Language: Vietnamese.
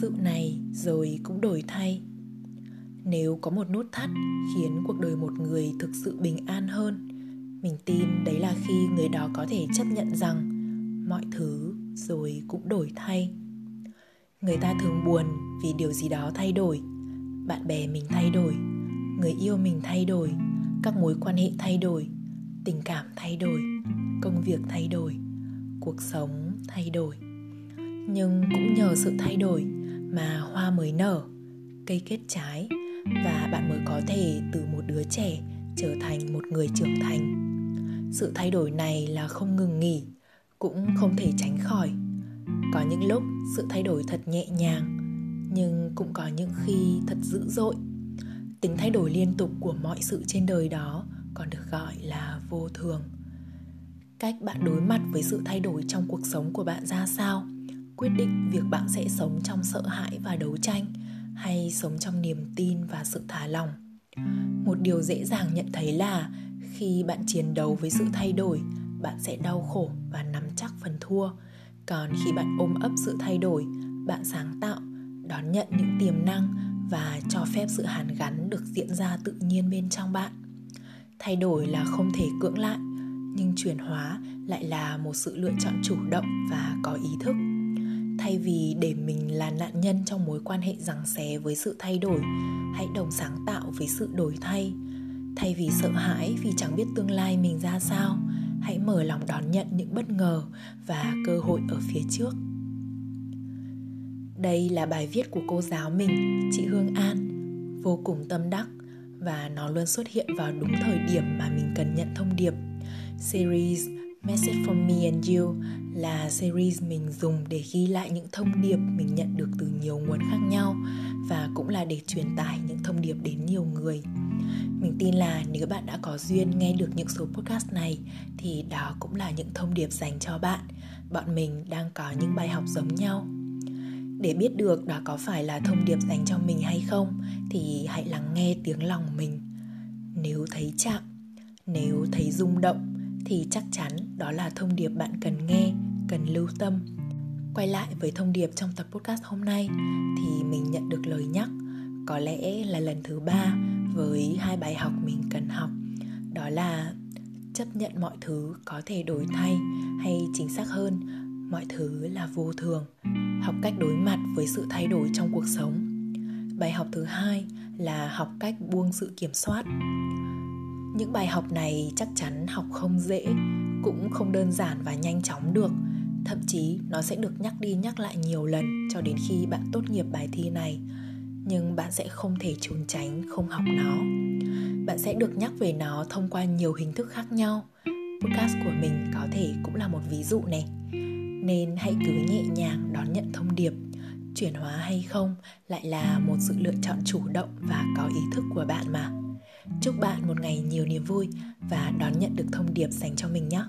sự này rồi cũng đổi thay. Nếu có một nút thắt khiến cuộc đời một người thực sự bình an hơn, mình tin đấy là khi người đó có thể chấp nhận rằng mọi thứ rồi cũng đổi thay. Người ta thường buồn vì điều gì đó thay đổi, bạn bè mình thay đổi, người yêu mình thay đổi, các mối quan hệ thay đổi, tình cảm thay đổi, công việc thay đổi, cuộc sống thay đổi. Nhưng cũng nhờ sự thay đổi mà hoa mới nở, cây kết trái, và bạn mới có thể từ một đứa trẻ trở thành một người trưởng thành. Sự thay đổi này là không ngừng nghỉ, cũng không thể tránh khỏi. Có những lúc sự thay đổi thật nhẹ nhàng, nhưng cũng có những khi thật dữ dội. Tính thay đổi liên tục của mọi sự trên đời đó còn được gọi là vô thường. Cách bạn đối mặt với sự thay đổi trong cuộc sống của bạn ra sao? Quyết định việc bạn sẽ sống trong sợ hãi và đấu tranh, hay sống trong niềm tin và sự thả lòng. một điều dễ dàng nhận thấy là khi bạn chiến đấu với sự thay đổi, bạn sẽ đau khổ và nắm chắc phần thua. Còn khi bạn ôm ấp sự thay đổi, bạn sáng tạo, đón nhận những tiềm năng và cho phép sự hàn gắn được diễn ra tự nhiên bên trong bạn. Thay đổi là không thể cưỡng lại, nhưng chuyển hóa lại là một sự lựa chọn chủ động và có ý thức thay vì để mình là nạn nhân trong mối quan hệ giằng xé với sự thay đổi, hãy đồng sáng tạo với sự đổi thay. Thay vì sợ hãi vì chẳng biết tương lai mình ra sao, hãy mở lòng đón nhận những bất ngờ và cơ hội ở phía trước. Đây là bài viết của cô giáo mình, chị hương an. Vô cùng tâm đắc và nó luôn xuất hiện vào đúng thời điểm mà mình cần nhận thông điệp. Series Message from Me and You là series mình dùng để ghi lại những thông điệp mình nhận được từ nhiều nguồn khác nhau và cũng là để truyền tải những thông điệp đến nhiều người. Mình tin là nếu bạn đã có duyên nghe được những số podcast này thì đó cũng là những thông điệp dành cho bạn. Bọn mình đang có những bài học giống nhau. Để biết được đó có phải là thông điệp dành cho mình hay không thì hãy lắng nghe tiếng lòng mình. Nếu thấy chạm, nếu thấy rung động thì chắc chắn đó là thông điệp bạn cần nghe, cần lưu tâm. Quay lại với thông điệp trong tập podcast hôm nay thì mình nhận được lời nhắc, có lẽ là lần thứ ba với hai bài học mình cần học. Đó là chấp nhận mọi thứ có thể đổi thay hay chính xác hơn, mọi thứ là vô thường. Học cách đối mặt với sự thay đổi trong cuộc sống. Bài học thứ hai là học cách buông sự kiểm soát. Những bài học này chắc chắn học không dễ cũng không đơn giản và nhanh chóng được. Thậm chí, nó sẽ được nhắc đi nhắc lại nhiều lần cho đến khi bạn tốt nghiệp bài thi này. Nhưng bạn sẽ không thể trốn tránh, không học nó. Bạn sẽ được nhắc về nó thông qua nhiều hình thức khác nhau. Podcast của mình có thể cũng là một ví dụ này. Nên hãy cứ nhẹ nhàng đón nhận thông điệp. Chuyển hóa hay không lại là một sự lựa chọn chủ động và có ý thức của bạn mà chúc bạn một ngày nhiều niềm vui và đón nhận được thông điệp dành cho mình nhé.